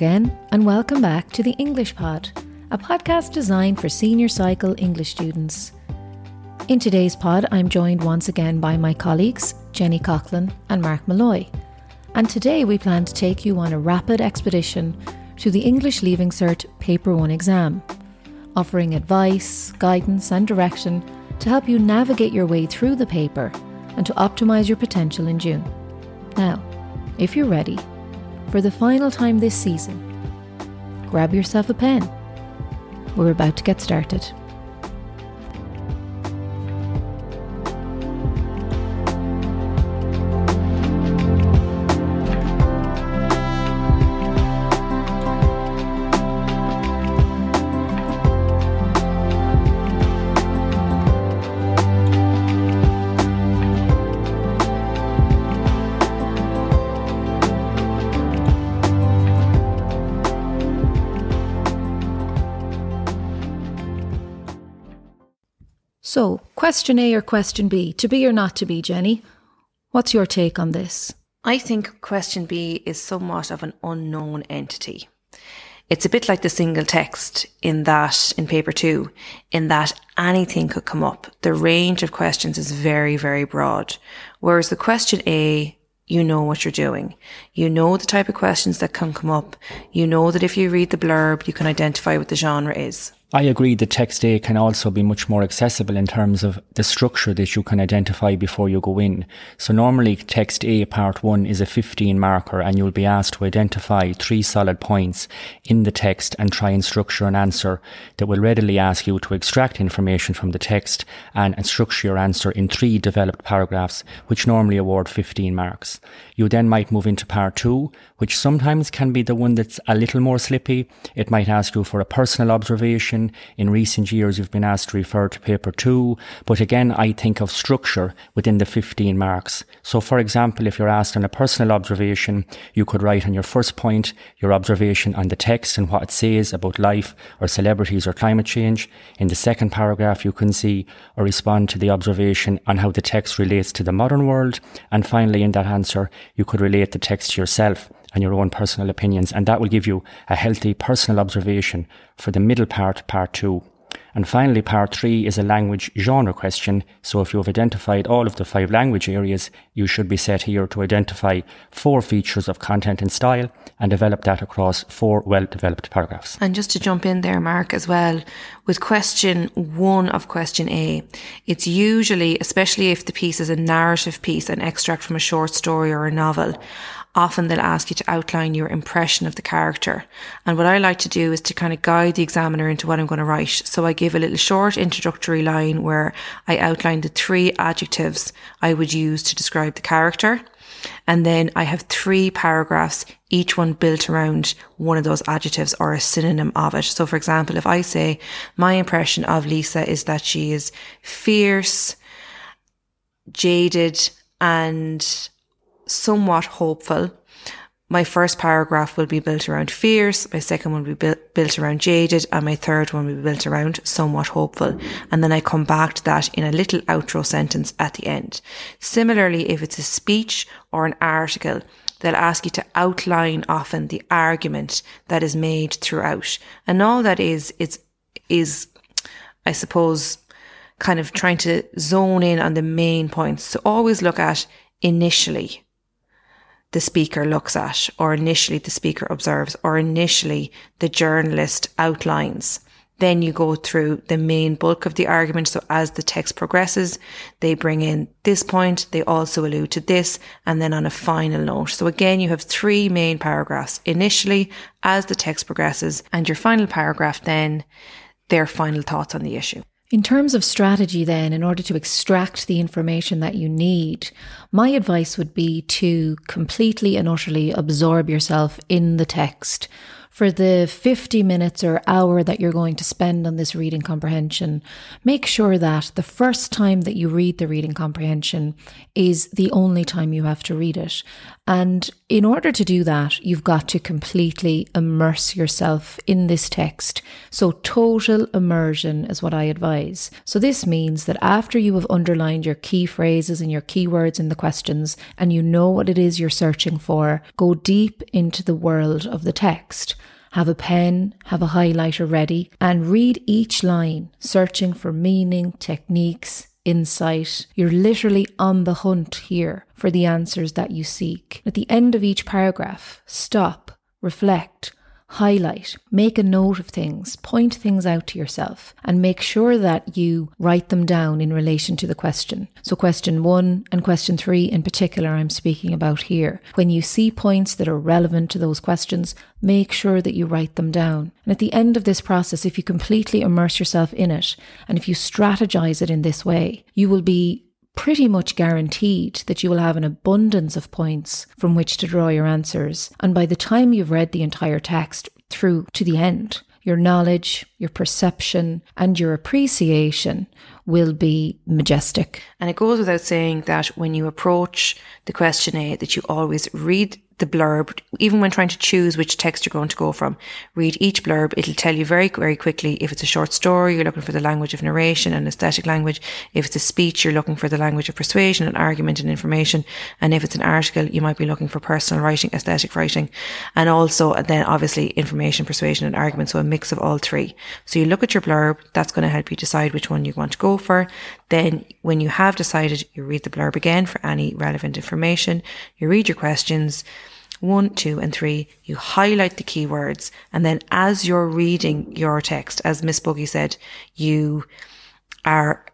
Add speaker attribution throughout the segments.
Speaker 1: Again, and welcome back to the English Pod, a podcast designed for senior cycle English students. In today's pod, I'm joined once again by my colleagues, Jenny Coughlan and Mark Molloy. And today we plan to take you on a rapid expedition to the English Leaving Cert Paper 1 exam, offering advice, guidance, and direction to help you navigate your way through the paper and to optimise your potential in June. Now, if you're ready, for the final time this season, grab yourself a pen. We're about to get started. So, question A or question B, to be or not to be, Jenny? What's your take on this?
Speaker 2: I think question B is somewhat of an unknown entity. It's a bit like the single text in that, in paper two, in that anything could come up. The range of questions is very, very broad. Whereas the question A, you know what you're doing. You know the type of questions that can come up. You know that if you read the blurb, you can identify what the genre is.
Speaker 3: I agree that text A can also be much more accessible in terms of the structure that you can identify before you go in. So normally text A part one is a 15 marker and you'll be asked to identify three solid points in the text and try and structure an answer that will readily ask you to extract information from the text and, and structure your answer in three developed paragraphs, which normally award 15 marks. You then might move into part two, which sometimes can be the one that's a little more slippy. It might ask you for a personal observation in recent years, you've been asked to refer to paper two. But again, I think of structure within the 15 marks. So, for example, if you're asked on a personal observation, you could write on your first point your observation on the text and what it says about life or celebrities or climate change. In the second paragraph, you can see or respond to the observation on how the text relates to the modern world. And finally, in that answer, you could relate the text to yourself and your own personal opinions. And that will give you a healthy personal observation for the middle part, part two. And finally, part three is a language genre question. So if you've identified all of the five language areas, you should be set here to identify four features of content and style and develop that across four well developed paragraphs.
Speaker 2: And just to jump in there, Mark, as well, with question one of question A, it's usually, especially if the piece is a narrative piece, an extract from a short story or a novel, often they'll ask you to outline your impression of the character. And what I like to do is to kind of guide the examiner into what I'm going to write. So I give a little short introductory line where I outline the three adjectives I would use to describe the character. And then I have three paragraphs, each one built around one of those adjectives or a synonym of it. So for example, if I say my impression of Lisa is that she is fierce, jaded, and somewhat hopeful. My first paragraph will be built around fierce, my second one will be built around jaded, and my third one will be built around somewhat hopeful. And then I come back to that in a little outro sentence at the end. Similarly, if it's a speech or an article, they'll ask you to outline often the argument that is made throughout. And all that is, is, is, I suppose, kind of trying to zone in on the main points. So always look at initially the speaker looks at, or initially the speaker observes, or initially the journalist outlines. Then you go through the main bulk of the argument. So as the text progresses, they bring in this point. They also allude to this and then on a final note. So again, you have three main paragraphs initially as the text progresses and your final paragraph then their final thoughts on the issue.
Speaker 1: In terms of strategy, then, in order to extract the information that you need, my advice would be to completely and utterly absorb yourself in the text for the 50 minutes or hour that you're going to spend on this reading comprehension, make sure that the first time that you read the reading comprehension is the only time you have to read it. And in order to do that, you've got to completely immerse yourself in this text. So total immersion is what I advise. So this means that after you have underlined your key phrases and your keywords in the questions and you know what it is you're searching for, go deep into the world of the text. Have a pen, have a highlighter ready, and read each line, searching for meaning, techniques, insight. You're literally on the hunt here for the answers that you seek. At the end of each paragraph, stop, reflect, highlight, make a note of things, point things out to yourself, and make sure that you write them down in relation to the question. So, question one and question three in particular, I'm speaking about here. When you see points that are relevant to those questions, make sure that you write them down. And at the end of this process, if you completely immerse yourself in it, and if you strategize it in this way, you will be pretty much guaranteed that you will have an abundance of points from which to draw your answers. And by the time you've read the entire text through to the end, your knowledge, your perception, and your appreciation will be majestic.
Speaker 2: And it goes without saying that when you approach the question A, that you always read the blurb, even when trying to choose which text you're going to go from. Read each blurb. It'll tell you very, very quickly if it's a short story, you're looking for the language of narration and aesthetic language. If it's a speech, you're looking for the language of persuasion and argument and information. And if it's an article, you might be looking for personal writing, aesthetic writing, and also and then obviously information, persuasion and argument. So a mix of all three. So you look at your blurb. That's going to help you decide which one you want to go for. Then when you have decided, you read the blurb again for any relevant information. You read your questions one, two, and three, you highlight the keywords. And then as you're reading your text, as Miss Buggy said, you are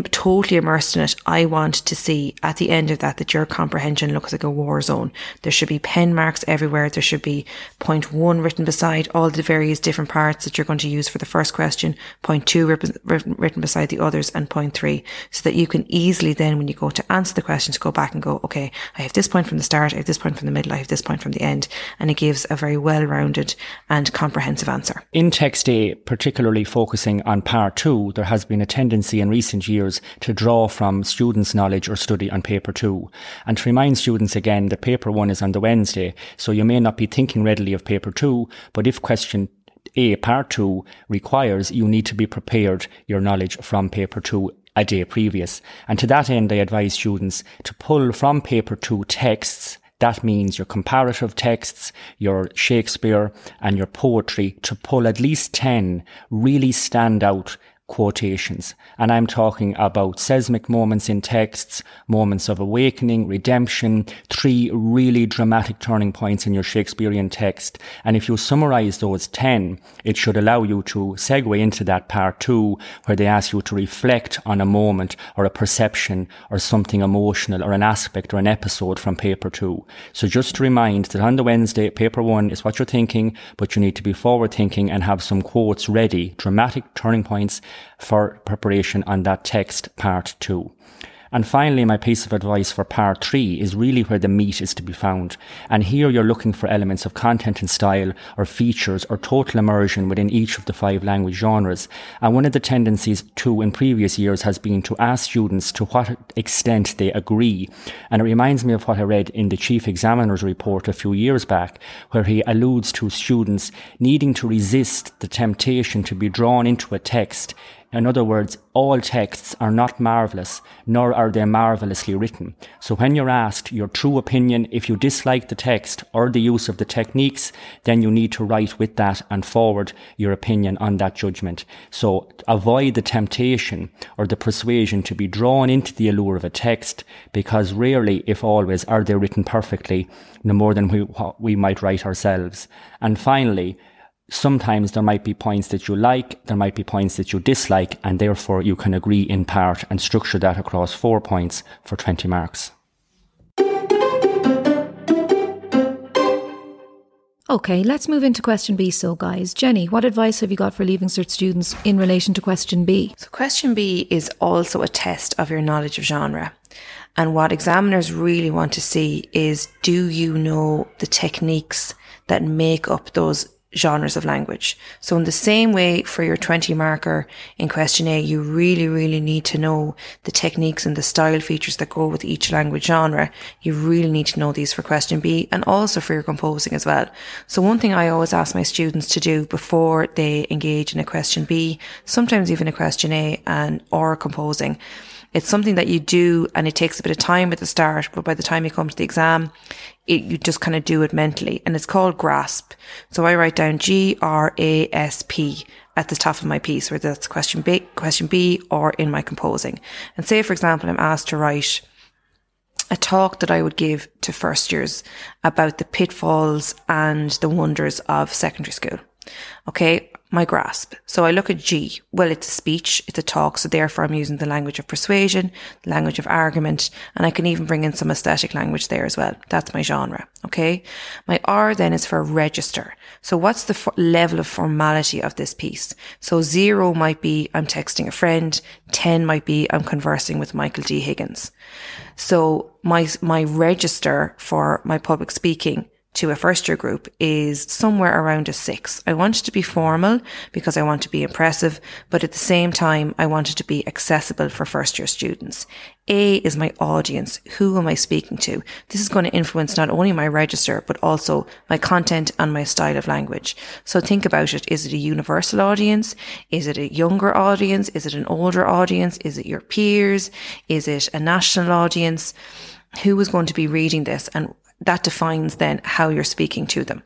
Speaker 2: totally immersed in it, I want to see at the end of that that your comprehension looks like a war zone. There should be pen marks everywhere. There should be point one written beside all the various different parts that you're going to use for the first question, point two written beside the others, and point three, so that you can easily then, when you go to answer the questions, go back and go, okay, I have this point from the start, I have this point from the middle, I have this point from the end, and it gives a very well-rounded and comprehensive answer.
Speaker 3: In Text A, particularly focusing on part two, there has been a tendency in recent years years to draw from students' knowledge or study on paper two. And to remind students again that paper one is on the Wednesday, so you may not be thinking readily of paper two, but if question a part two requires you need to be prepared your knowledge from paper two a day previous. And to that end, I advise students to pull from paper two texts that means your comparative texts, your Shakespeare and your poetry to pull at least 10 really stand out quotations. And I'm talking about seismic moments in texts, moments of awakening, redemption, three really dramatic turning points in your Shakespearean text. And if you summarize those 10, it should allow you to segue into that part two, where they ask you to reflect on a moment or a perception or something emotional or an aspect or an episode from paper two. So just to remind that on the Wednesday, paper one is what you're thinking, but you need to be forward thinking and have some quotes ready, dramatic turning points for preparation on that text part two. And finally, my piece of advice for part three is really where the meat is to be found. And here you're looking for elements of content and style or features or total immersion within each of the five language genres. And one of the tendencies too in previous years has been to ask students to what extent they agree. And it reminds me of what I read in the chief examiner's report a few years back, where he alludes to students needing to resist the temptation to be drawn into a text in other words, all texts are not marvellous, nor are they marvellously written. So when you're asked your true opinion, if you dislike the text or the use of the techniques, then you need to write with that and forward your opinion on that judgment. So avoid the temptation or the persuasion to be drawn into the allure of a text, because rarely, if always, are they written perfectly, no more than we, we might write ourselves. And finally, sometimes there might be points that you like, there might be points that you dislike, and therefore you can agree in part and structure that across four points for 20 marks.
Speaker 1: Okay, let's move into question B. So, guys, Jenny, what advice have you got for Leaving Cert students in relation to question B?
Speaker 2: So, question B is also a test of your knowledge of genre. And what examiners really want to see is do you know the techniques that make up those genres of language. So in the same way for your 20 marker in question A, you really, really need to know the techniques and the style features that go with each language genre. You really need to know these for question B and also for your composing as well. So one thing I always ask my students to do before they engage in a question B, sometimes even a question A and or composing, it's something that you do and it takes a bit of time at the start, but by the time you come to the exam, it, you just kind of do it mentally and it's called grasp. So I write down G R A S P at the top of my piece, whether that's question B, question B or in my composing. And say, for example, I'm asked to write a talk that I would give to first years about the pitfalls and the wonders of secondary school. Okay my grasp. So I look at G. Well, it's a speech, it's a talk, so therefore I'm using the language of persuasion, the language of argument, and I can even bring in some aesthetic language there as well. That's my genre. Okay. My R then is for register. So what's the for- level of formality of this piece? So zero might be I'm texting a friend. 10 might be I'm conversing with Michael D. Higgins. So my, my register for my public speaking to a first year group is somewhere around a six. I want it to be formal because I want to be impressive, but at the same time, I want it to be accessible for first year students. A is my audience. Who am I speaking to? This is going to influence not only my register, but also my content and my style of language. So think about it. Is it a universal audience? Is it a younger audience? Is it an older audience? Is it your peers? Is it a national audience? Who is going to be reading this and that defines then how you're speaking to them.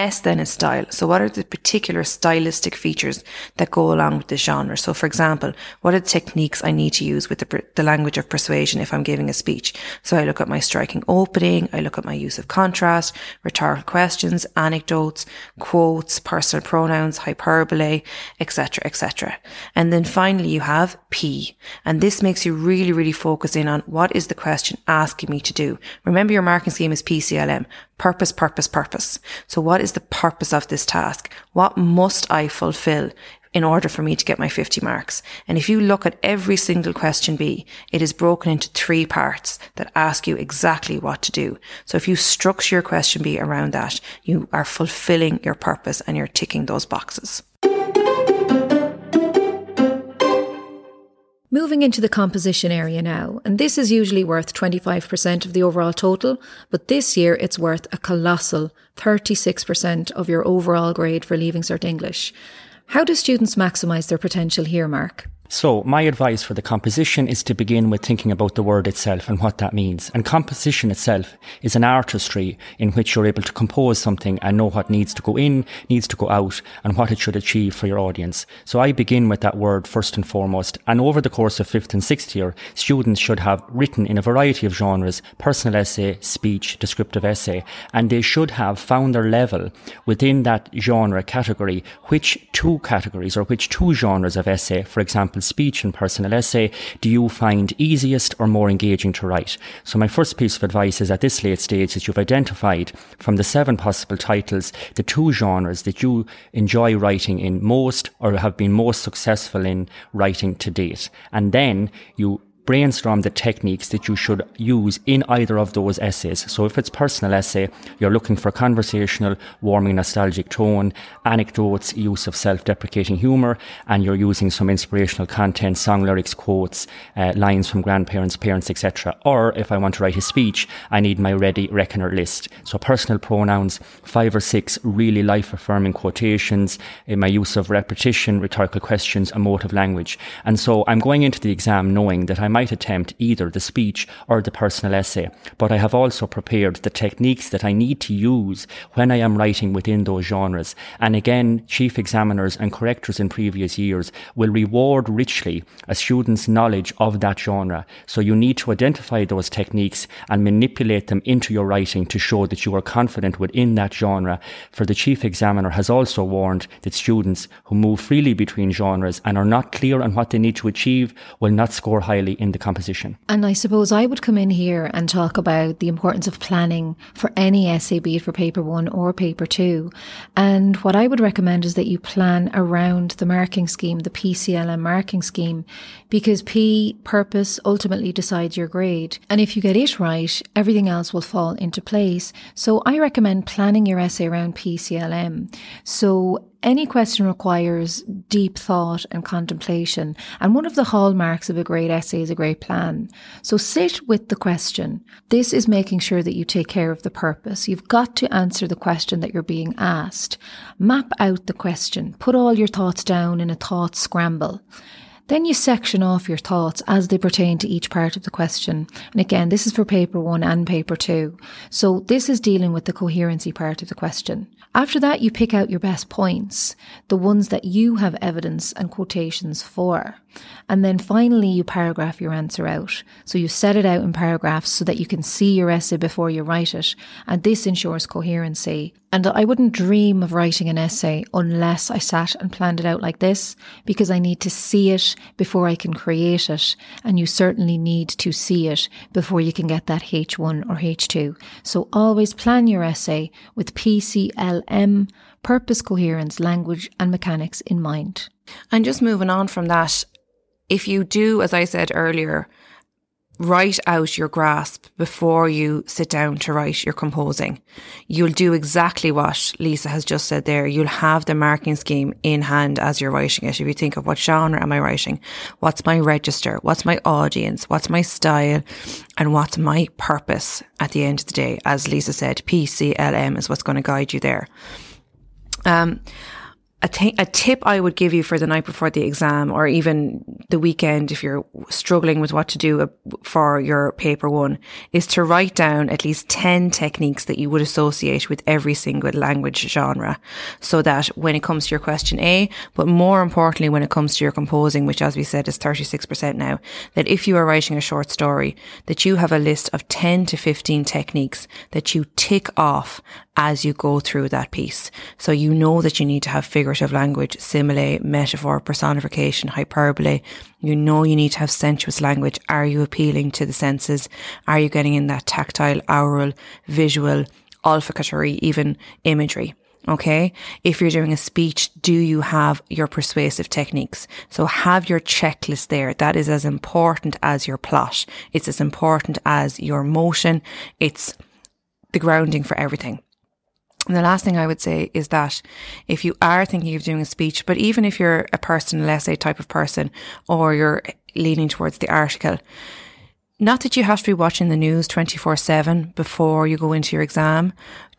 Speaker 2: S then is style. So what are the particular stylistic features that go along with the genre? So for example, what are the techniques I need to use with the, the language of persuasion if I'm giving a speech? So I look at my striking opening, I look at my use of contrast, rhetorical questions, anecdotes, quotes, personal pronouns, hyperbole, etc., etc. And then finally you have P. And this makes you really, really focus in on what is the question asking me to do. Remember your marking scheme is PCLM. Purpose, purpose, purpose. So what is the purpose of this task? What must I fulfill in order for me to get my 50 marks. And if you look at every single question B, it is broken into three parts that ask you exactly what to do. So if you structure your question B around that, you are fulfilling your purpose and you're ticking those boxes.
Speaker 1: Moving into the composition area now, and this is usually worth 25% of the overall total, but this year it's worth a colossal 36% of your overall grade for Leaving Cert English. How do students maximise their potential here, Mark?
Speaker 3: So, my advice for the composition is to begin with thinking about the word itself and what that means. And composition itself is an artistry in which you're able to compose something and know what needs to go in, needs to go out, and what it should achieve for your audience. So, I begin with that word first and foremost. And over the course of fifth and sixth year, students should have written in a variety of genres personal essay, speech, descriptive essay, and they should have found their level within that genre category, which two categories or which two genres of essay, for example, speech and personal essay do you find easiest or more engaging to write? So my first piece of advice is at this late stage that you've identified from the seven possible titles the two genres that you enjoy writing in most or have been most successful in writing to date. And then you brainstorm the techniques that you should use in either of those essays. So if it's personal essay, you're looking for conversational, warming, nostalgic tone, anecdotes, use of self-deprecating humor, and you're using some inspirational content, song lyrics, quotes, uh, lines from grandparents, parents, etc. Or if I want to write a speech, I need my ready reckoner list. So personal pronouns, five or six really life-affirming quotations, in my use of repetition, rhetorical questions, emotive language. And so I'm going into the exam knowing that I might might attempt either the speech or the personal essay, but I have also prepared the techniques that I need to use when I am writing within those genres. And again, chief examiners and correctors in previous years will reward richly a student's knowledge of that genre. So you need to identify those techniques and manipulate them into your writing to show that you are confident within that genre. For the chief examiner has also warned that students who move freely between genres and are not clear on what they need to achieve will not score highly in in the composition.
Speaker 1: And I suppose I would come in here and talk about the importance of planning for any essay, be it for paper one or paper two. And what I would recommend is that you plan around the marking scheme, the PCLM marking scheme, because P purpose ultimately decides your grade. And if you get it right, everything else will fall into place. So I recommend planning your essay around PCLM. So any question requires deep thought and contemplation, and one of the hallmarks of a great essay is a great plan. So sit with the question. This is making sure that you take care of the purpose. You've got to answer the question that you're being asked. Map out the question. Put all your thoughts down in a thought scramble. Then you section off your thoughts as they pertain to each part of the question. And again, this is for paper one and paper two. So this is dealing with the coherency part of the question. After that, you pick out your best points, the ones that you have evidence and quotations for. And then finally, you paragraph your answer out. So you set it out in paragraphs so that you can see your essay before you write it. And this ensures coherency. And I wouldn't dream of writing an essay unless I sat and planned it out like this, because I need to see it before I can create it. And you certainly need to see it before you can get that H1 or H2. So always plan your essay with PCLM, purpose, coherence, language, and mechanics in mind.
Speaker 2: And just moving on from that, if you do, as I said earlier, write out your grasp before you sit down to write your composing, you'll do exactly what Lisa has just said there. You'll have the marking scheme in hand as you're writing it. If you think of what genre am I writing? What's my register? What's my audience? What's my style? And what's my purpose at the end of the day? As Lisa said, PCLM is what's going to guide you there. Um, a, tip I would give you for the night before the exam or even the weekend if you're struggling with what to do for your paper one is to write down at least 10 techniques that you would associate with every single language genre so that when it comes to your question A, but more importantly when it comes to your composing, which as we said is 36% now, that if you are writing a short story, that you have a list of 10 to 15 techniques that you tick off as you go through that piece. So you know that you need to have figurative language, simile, metaphor, personification, hyperbole. You know you need to have sensuous language. Are you appealing to the senses? Are you getting in that tactile, aural, visual, olfactory, even imagery? Okay. If you're doing a speech, do you have your persuasive techniques? So have your checklist there. That is as important as your plot. It's as important as your motion. It's the grounding for everything. And the last thing I would say is that if you are thinking of doing a speech, but even if you're a personal essay type of person or you're leaning towards the article, not that you have to be watching the news 24 7 before you go into your exam,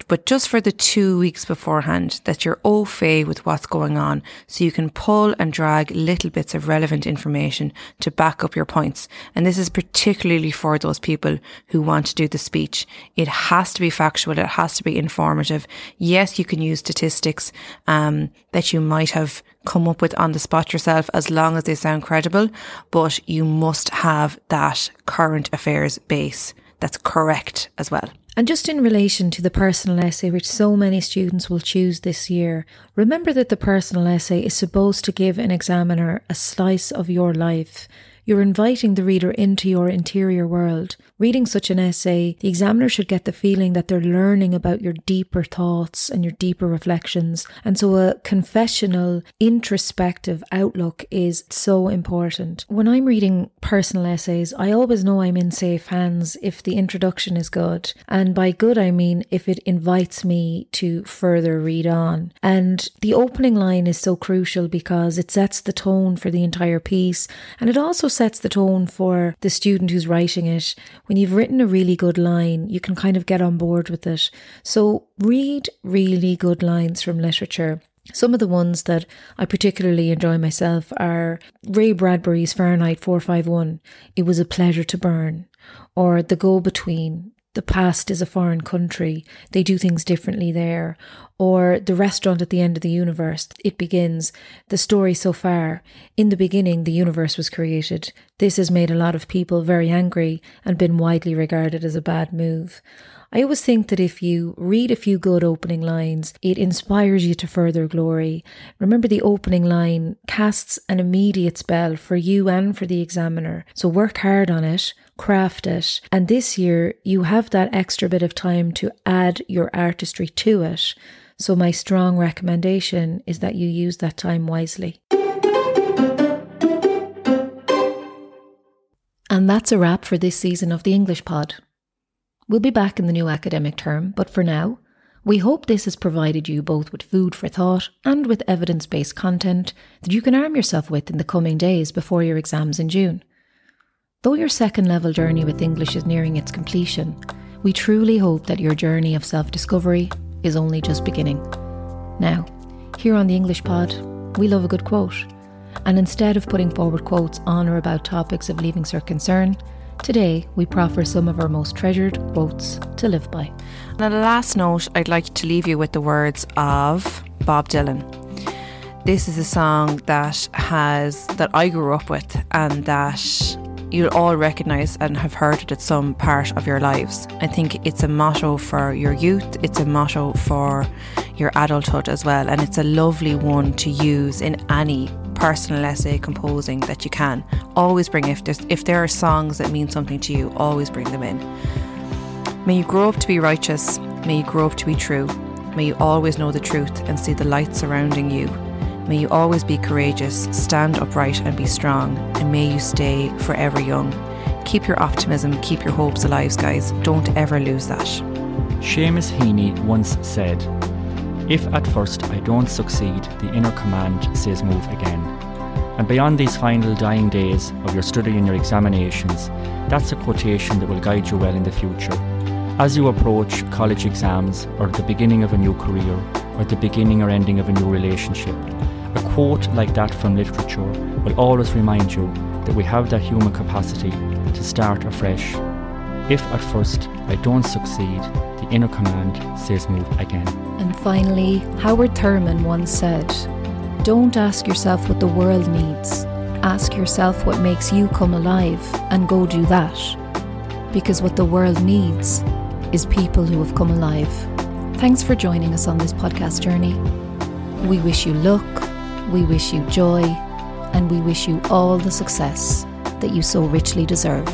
Speaker 2: but just for the two weeks beforehand, that you're au fait with what's going on so you can pull and drag little bits of relevant information to back up your points. And this is particularly for those people who want to do the speech. It has to be factual. It has to be informative. Yes, you can use statistics, um, that you might have come up with on the spot yourself as long as they sound credible, but you must have that current affairs base that's correct as well.
Speaker 1: And just in relation to the personal essay, which so many students will choose this year, remember that the personal essay is supposed to give an examiner a slice of your life. You're inviting the reader into your interior world. Reading such an essay, the examiner should get the feeling that they're learning about your deeper thoughts and your deeper reflections. And so a confessional, introspective outlook is so important. When I'm reading personal essays, I always know I'm in safe hands if the introduction is good. And by good, I mean if it invites me to further read on. And the opening line is so crucial because it sets the tone for the entire piece. And it also sets the tone for the student who's writing it. When you've written a really good line, you can kind of get on board with it. So read really good lines from literature. Some of the ones that I particularly enjoy myself are Ray Bradbury's Fahrenheit 451, It was a pleasure to burn, or The Go Between, The past is a foreign country, they do things differently there, Or the restaurant at the end of the universe. It begins the story so far. In the beginning, the universe was created. This has made a lot of people very angry and been widely regarded as a bad move. I always think that if you read a few good opening lines, it inspires you to further glory. Remember, the opening line casts an immediate spell for you and for the examiner. So work hard on it, craft it, and this year you have that extra bit of time to add your artistry to it. So, my strong recommendation is that you use that time wisely. And that's a wrap for this season of the English Pod. We'll be back in the new academic term, but for now, we hope this has provided you both with food for thought and with evidence based content that you can arm yourself with in the coming days before your exams in June. Though your second level journey with English is nearing its completion, we truly hope that your journey of self discovery is only just beginning. Now, here on the English Pod, we love a good quote, and instead of putting forward quotes on or about topics of Leaving Cert concern, Today, we proffer some of our most treasured quotes to live by.
Speaker 2: And on a last note, I'd like to leave you with the words of Bob Dylan. This is a song that has that I grew up with and that you'll all recognise and have heard it at some part of your lives. I think it's a motto for your youth, it's a motto for your adulthood as well, and it's a lovely one to use in any personal essay composing that you can. Always bring if there's if there are songs that mean something to you, always bring them in. May you grow up to be righteous, may you grow up to be true. May you always know the truth and see the light surrounding you. May you always be courageous, stand upright and be strong, and may you stay forever young. Keep your optimism, keep your hopes alive, guys. Don't ever lose that.
Speaker 3: Seamus Heaney once said, if at first I don't succeed, the inner command says move again. And beyond these final dying days of your study and your examinations, that's a quotation that will guide you well in the future. As you approach college exams, or the beginning of a new career, or the beginning or ending of a new relationship, a quote like that from literature will always remind you that we have that human capacity to start afresh. If at first I don't succeed, inner command says move again.
Speaker 1: And finally, Howard Thurman once said, Don't ask yourself what the world needs. Ask yourself what makes you come alive and go do that. Because what the world needs is people who have come alive. Thanks for joining us on this podcast journey. We wish you luck, we wish you joy, and we wish you all the success that you so richly deserve.